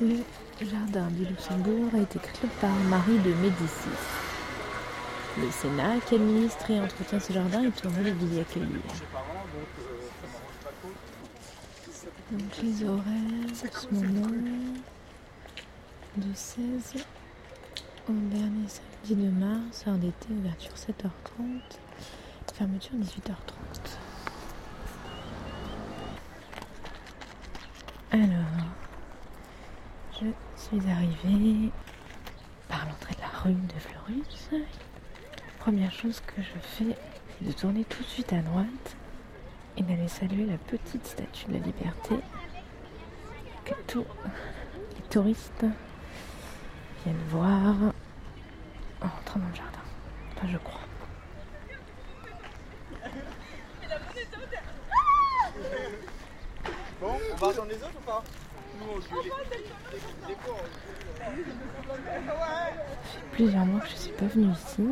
Le jardin du Luxembourg a été créé par Marie de Médicis. Le Sénat, qui administre et entretient ce jardin, est heureux de vous y accueillir. Donc les horaires, ce moment, de 16 au dernier samedi de mars, heure d'été, ouverture 7h30, fermeture 18h30. Alors, je suis arrivée par l'entrée de la rue de Fleurus. Première chose que je fais, c'est de tourner tout de suite à droite et d'aller saluer la petite statue de la liberté que tous les touristes viennent voir en rentrant dans le jardin. Enfin, je crois. On va attendre les autres ou pas Plusieurs mois que je suis pas venue ici.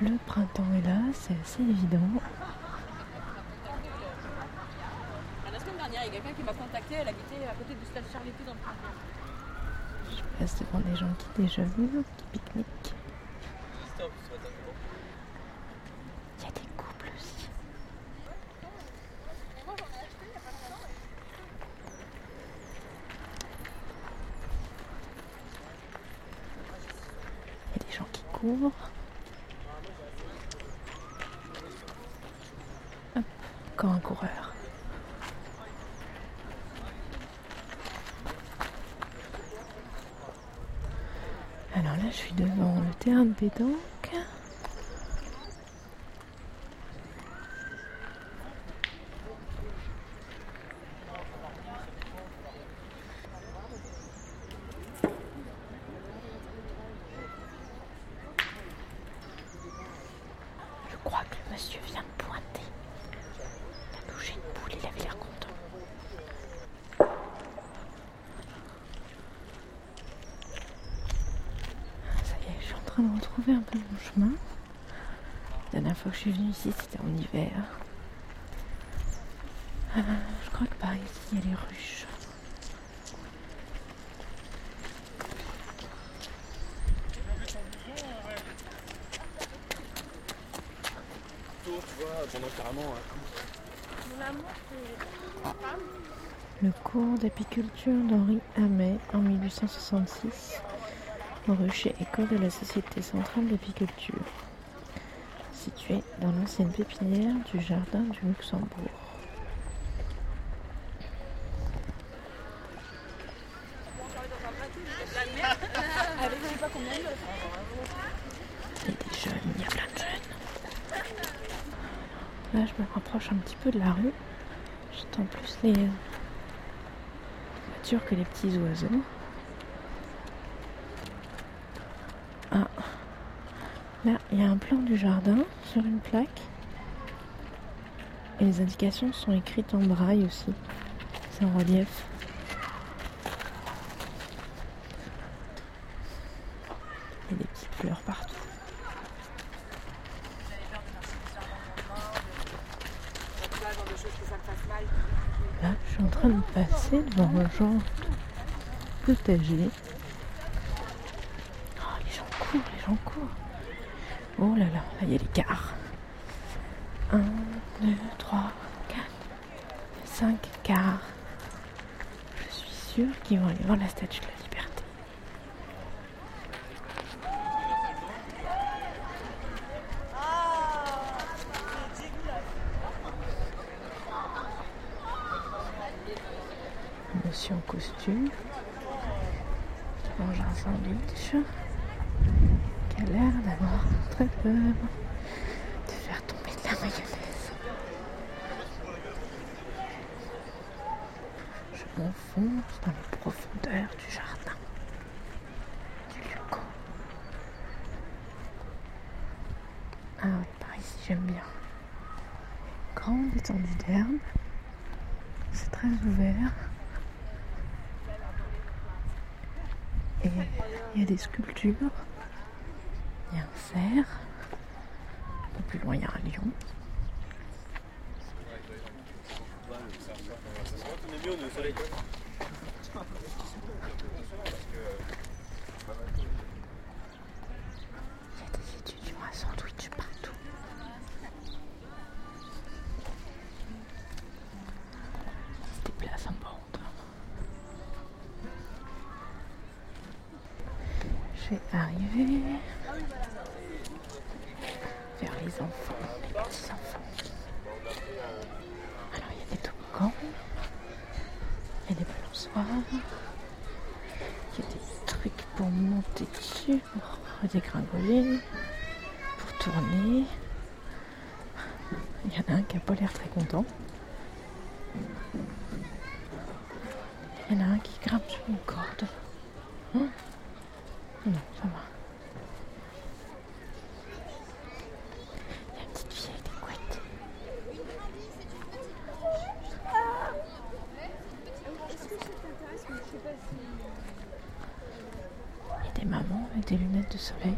Le printemps est là, c'est assez évident. La semaine dernière, il y a quelqu'un qui m'a contacté, elle habitait à côté du stade Charletti dans le Printemps. Je passe devant des gens qui déjeunent, qui pique-niquent. Il y a des couples aussi. Il y a des gens qui courent. Hop, encore un coureur. Alors là, je suis devant le terrain de pétanque. Je crois que le monsieur vient de pointer. Il a touché une poule, il avait l'air content. Ça y est, je suis en train de retrouver un peu mon chemin. La dernière fois que je suis venue ici, c'était en hiver. Je crois que par ici, il y a les ruches. Le cours d'apiculture d'Henri Hamet en 1866 rue chez École de la Société centrale d'apiculture, située dans l'ancienne pépinière du Jardin du Luxembourg. Il y a des jeunes, il y a plein de jeunes. Là, je me rapproche un petit peu de la rue. J'entends plus les voitures que les petits oiseaux. Ah, là, il y a un plan du jardin sur une plaque. Et les indications sont écrites en braille aussi. C'est en relief. Il y a des petites fleurs partout. Là, je suis en train de passer devant un genre de potager. Oh, les gens courent, les gens courent. Oh là là, là, il y a les cars. 1, 2, 3, 4, 5 cars. Je suis sûre qu'ils vont aller voir la statue de la liberté. Monsieur en qui mange un sandwich qui a l'air d'avoir très peur de faire tomber de la mayonnaise. Je m'enfonce dans les profondeurs du jardin du Luco. Ah oui, par ici j'aime bien. Grande étendue d'herbe. C'est très ouvert. Il y a des sculptures. Il y a un cerf. Un peu plus loin, il y a un lion. On est mieux, on est au soleil. Arriver vers les enfants, les petits enfants. Alors il y a des toboggans, il y a des balançoires, il y a des trucs pour monter dessus, pour redégringoler, pour tourner. Il y en a un qui n'a pas l'air très content. Il y en a un qui grimpe sur une corde. Hein? Non, ça va. Il y a une petite fille avec des couettes. Il y a des mamans avec des lunettes de soleil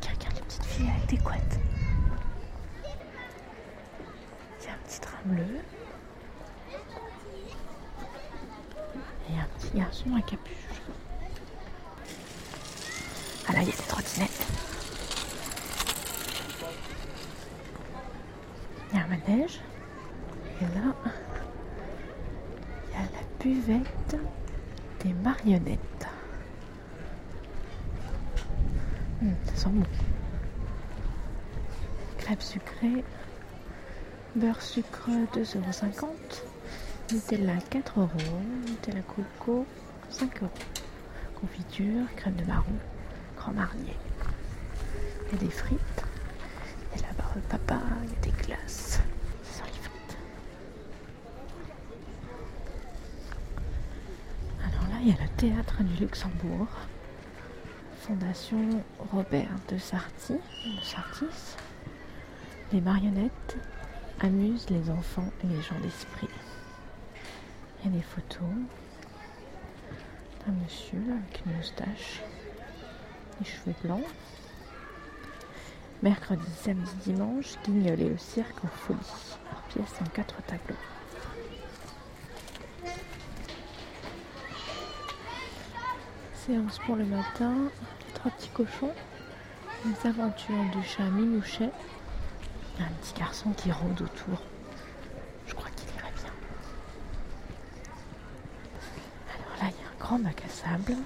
qui regardent les petites filles avec des couettes. Il y a un petit tram bleu. Et un petit garçon à capuche. Ah là, il y a des trottinettes. Il y a un manège. Et là, il y a la buvette des marionnettes. Hum, ça sent bon. Crêpes sucrées, beurre sucre 2,50€, Nutella 4€, Nutella coco 5€, confiture, crème de marron, grand marnier. Il y a des frites, il y a la barre de papa, il y a des glaces. Sent les frites. Alors là, il y a le théâtre du Luxembourg. Fondation Robert de Sarty, de Sartis. Les marionnettes amusent les enfants et les gens d'esprit. Il y a des photos d'un monsieur avec une moustache, cheveux blancs. Mercredi, samedi, dimanche, guignolé au cirque en folie. Par pièce en quatre tableaux. Séance pour le matin, les trois petits cochons, les aventures du chat Minouchet, un petit garçon qui rôde autour. Je crois qu'il irait bien. Alors là, il y a un grand bac à sable.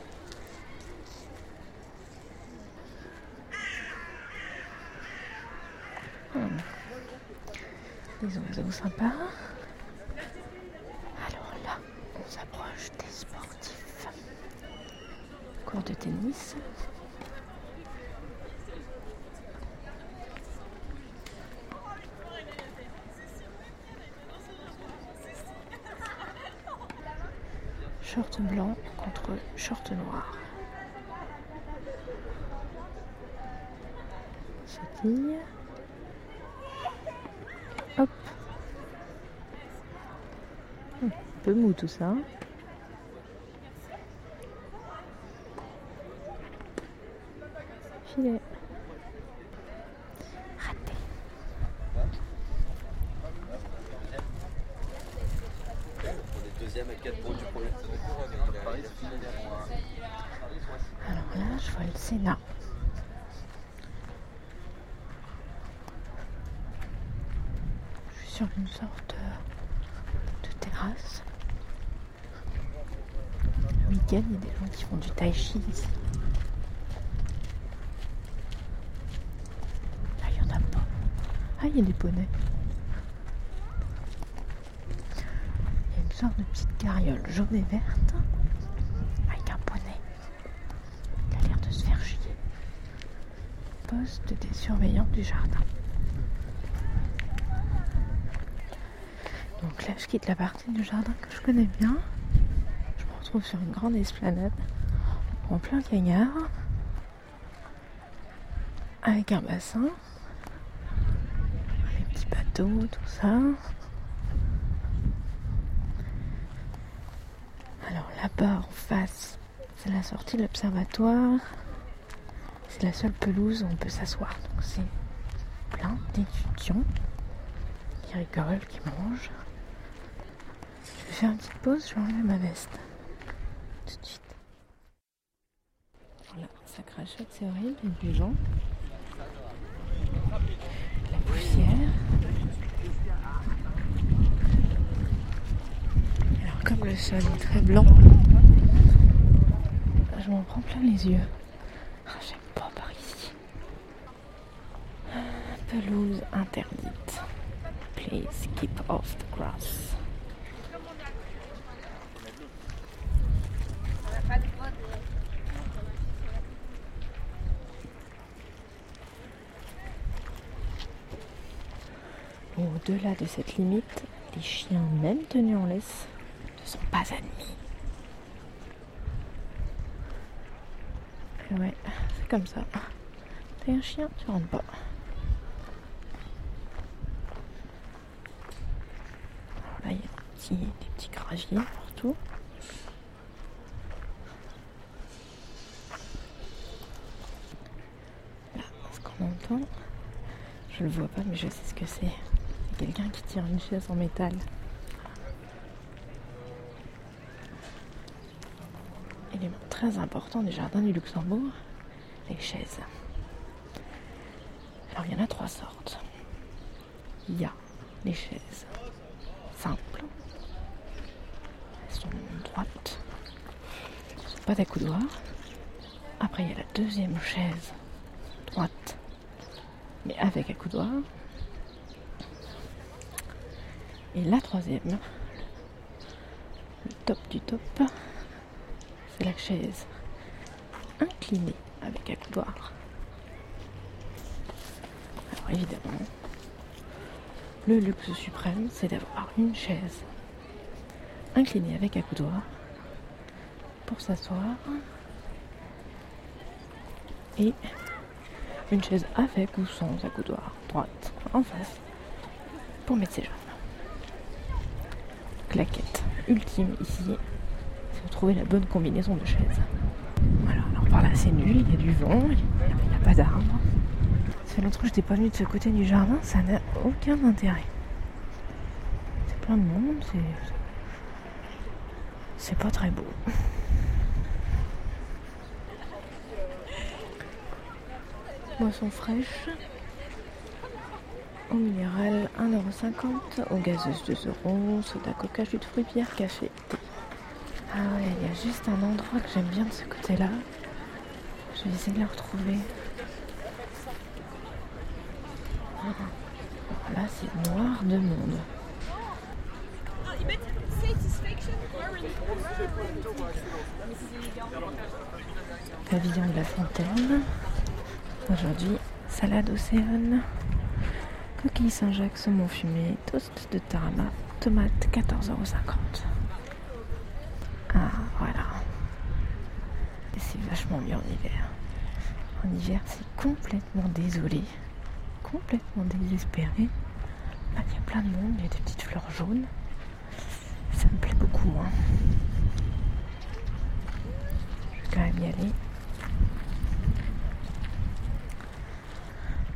Des oiseaux sympas. Alors là, on s'approche des sportifs. Cours de tennis. Short blanc contre short noir. Sautille. Hop. Un peu mou tout ça. Filet. Raté. Deuxième à 4 points du premier. Alors là, je vois le Sénat. Je suis sur une sorte de terrasse. Le week-end, il y a des gens qui font du tai chi ici. Là, il n'y en a pas. Ah, il y a des poneys. Il y a une sorte de petite carriole jaune et verte avec un poney. Il a l'air de se faire chier. Poste des surveillants du jardin. Là, je quitte la partie du jardin que je connais bien. Je me retrouve sur une grande esplanade en plein cagnard avec un bassin, les petits bateaux, tout ça. Alors là-bas, en face, c'est la sortie de l'observatoire. C'est la seule pelouse où on peut s'asseoir. Donc c'est plein d'étudiants qui rigolent, qui mangent. Je vais faire une petite pause, je vais enlever ma veste. Tout de suite. Voilà, ça crachote, c'est horrible, il y a des gens. La poussière. Alors comme le sol est très blanc, je m'en prends plein les yeux. Ah, J'aime pas par ici. Pelouse interdite. Please keep off the grass. Au-delà de cette limite, les chiens, même tenus en laisse, ne sont pas admis. Et ouais, c'est comme ça. T'es un chien, tu rentres pas. Alors là, il y a des petits, des petits graviers partout. Là, ce qu'on entend, je le vois pas, mais je sais ce que c'est. Quelqu'un qui tire une chaise en métal. Élément très important du jardin du Luxembourg, les chaises. Alors il y en a trois sortes. Il y a les chaises simples. Elles sont droites. Elles pas d'accoudoir. Après il y a la deuxième chaise droite, mais avec accoudoir. Et la troisième, le top du top, c'est la chaise inclinée avec accoudoir. Alors évidemment, le luxe suprême, c'est d'avoir une chaise inclinée avec accoudoir pour s'asseoir et une chaise avec ou sans accoudoir droite en face pour mettre ses jambes. Claquette ultime ici, c'est de trouver la bonne combinaison de chaises. Voilà, alors par là c'est nul, il y a du vent, il n'y a pas d'arbres. Fait longtemps que je pas venue de ce côté du jardin, ça n'a aucun intérêt. C'est plein de monde, c'est. C'est pas très beau. Boisson fraîche. Au minéral 1,50€, au gazeuse 2€, soda coca, jus de fruits, bière, café. Ah ouais, il y a juste un endroit que j'aime bien de ce côté-là. Je vais essayer de le retrouver. Là, c'est noir de monde. Pavillon de la Fontaine. Aujourd'hui, salade océane, coquille Saint-Jacques, saumon fumé, toast de tarama, tomate 14,50€. Ah, voilà. C'est vachement mieux en hiver. En hiver, c'est complètement désolé, complètement désespéré. Là, il y a plein de monde, il y a des petites fleurs jaunes. Ça me plaît beaucoup moins. Je vais quand même y aller.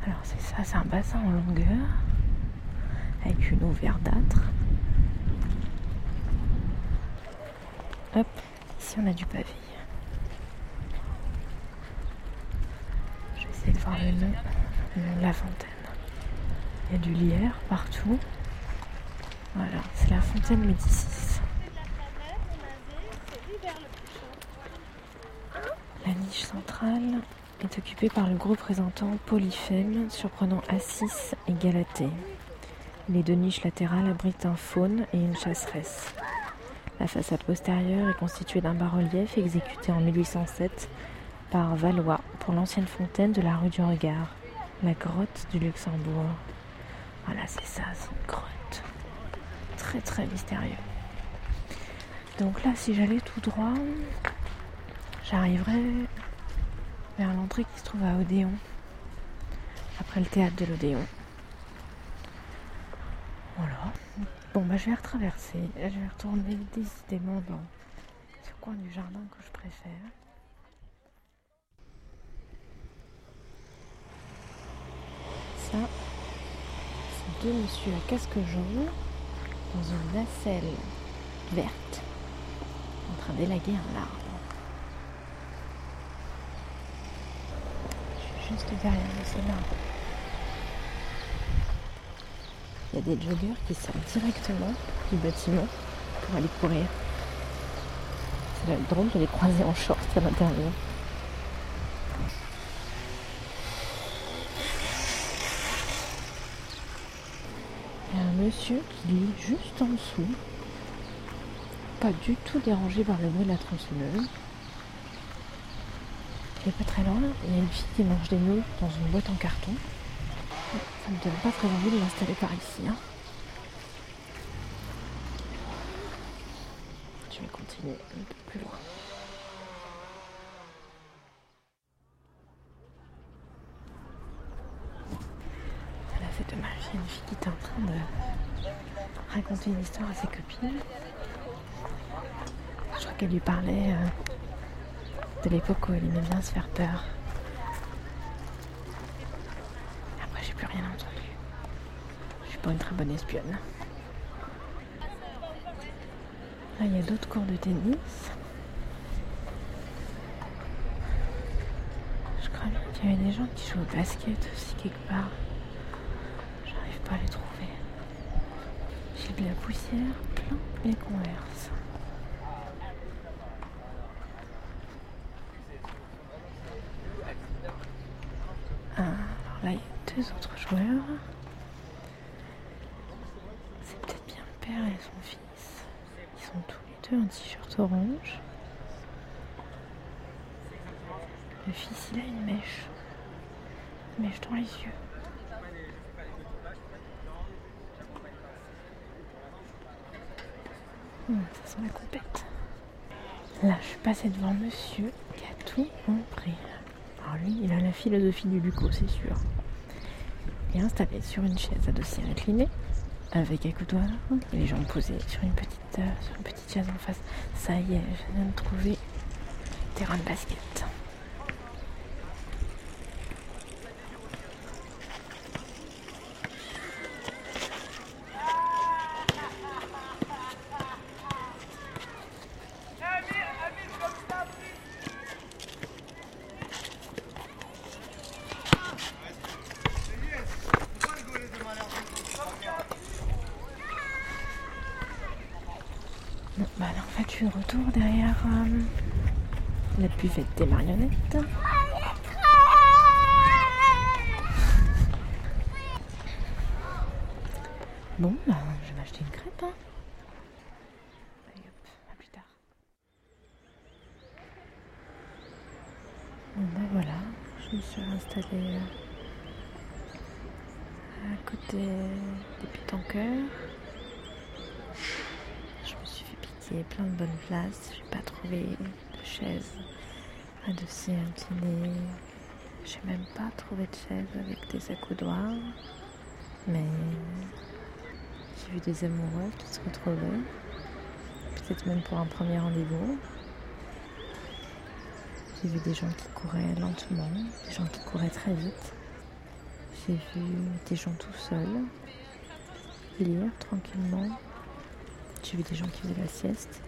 Alors c'est ça, c'est un bassin en longueur avec une eau verdâtre. Hop, ici on a du pavé. Je vais essayer de voir la fontaine. Il y a du lierre partout. Voilà, c'est la fontaine Médicis. La niche centrale est occupée par le groupe présentant Polyphème, surprenant Assis et Galatée. Les deux niches latérales abritent un faune et une chasseresse. La façade postérieure est constituée d'un bas-relief exécuté en 1807 par Valois pour l'ancienne fontaine de la rue du Regard, la grotte du Luxembourg. Voilà, c'est ça, c'est une grotte. Très très mystérieux. Donc là, si j'allais tout droit, j'arriverais vers l'entrée qui se trouve à Odéon, après le théâtre de l'Odéon. Voilà. Bon, bah, je vais retraverser. Je vais retourner décidément dans ce coin du jardin que je préfère. Ça, c'est deux messieurs à casque jaune dans une nacelle verte en train d'élaguer un arbre. Je suis derrière le arbre. Il y a des joggeurs qui sortent directement du bâtiment pour aller courir. Être drôle de les croiser en short à l'intérieur. Il y a un monsieur qui lit juste en dessous. Pas du tout dérangé par le bruit de la tronçonneuse. Et pas très loin, il y a une fille qui mange des nouilles dans une boîte en carton. Ça me donne pas très envie de l'installer par ici. hein. Je vais continuer un peu plus loin. Là, c'est dommage. Il y a une fille qui était en train de raconter une histoire à ses copines. Je crois qu'elle lui parlait euh, de l'époque où elle aimait bien se faire peur. Après, j'ai plus rien entendu. Je suis pas une très bonne espionne. Là, il y a d'autres cours de tennis. Je crois qu'il y avait des gens qui jouent au basket aussi quelque part. J'arrive pas à les trouver. J'ai de la poussière plein les converses. Ah, alors là, il y a autres joueurs. C'est peut-être bien le père et son fils. Ils sont tous les deux en t-shirt orange. Le fils, il a une mèche. Mèche dans les yeux. Hum, ça sent la compète. Là, je suis passée devant monsieur qui a tout compris. Alors lui, il a la philosophie du Luco, c'est sûr. Il est installé sur une chaise à dossier incliné, avec écoutoir, et les jambes posées sur une petite, euh, sur une petite chaise en face. Ça y est, je viens de trouver terrain de basket. Bon, bah là, en fait, je suis de retour derrière euh, la buvette des marionnettes. Bon, bah, je vais m'acheter une crêpe. Hein. À plus tard. Bon, bah voilà, je me suis installée euh, à côté des pétanqueurs. Je me suis fait pitié, plein de bonnes places. J'ai pas trouvé de chaise à dossier incliné. J'ai même pas trouvé de chaise avec des accoudoirs. Mais j'ai vu des amoureux qui se retrouvaient. Peut-être même pour un premier rendez-vous. J'ai vu des gens qui couraient lentement, des gens qui couraient très vite. J'ai vu des gens tout seuls lire tranquillement. J'ai vu des gens qui faisaient la sieste.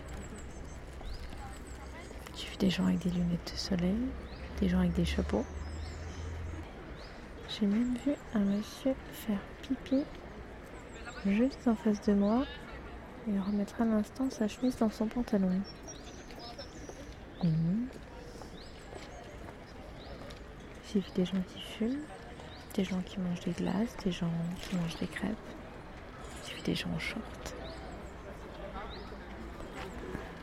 Des gens avec des lunettes de soleil, des gens avec des chapeaux. J'ai même vu un monsieur faire pipi juste en face de moi et remettre à l'instant sa chemise dans son pantalon. Mhm. J'ai vu des gens qui fument, des gens qui mangent des glaces, des gens qui mangent des crêpes. J'ai vu des gens en short.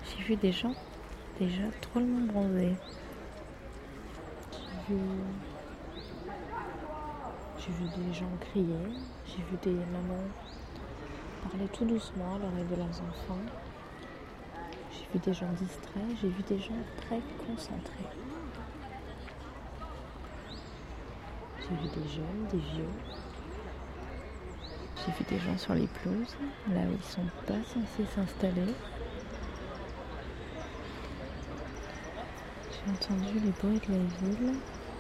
J'ai vu des gens déjà drôlement vu... J'ai vu des gens crier. J'ai vu des mamans parler tout doucement à l'oreille de leurs enfants. J'ai vu des gens distraits. J'ai vu des gens très concentrés. J'ai vu des jeunes, des vieux. J'ai vu des gens sur les pelouses, là où ils sont pas censés s'installer. Entendu les bruits de la ville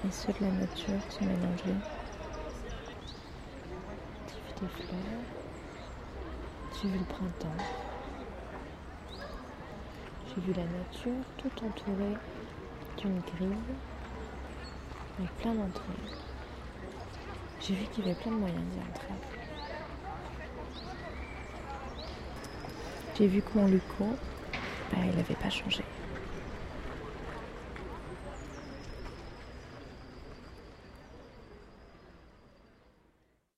et ceux de la nature se mélanger. J'ai vu des fleurs. J'ai vu le printemps. J'ai vu la nature tout entourée d'une grille avec plein d'entrées. J'ai vu qu'il y avait plein de moyens d'y entrer. J'ai vu que mon Luco, bah, il n'avait pas changé.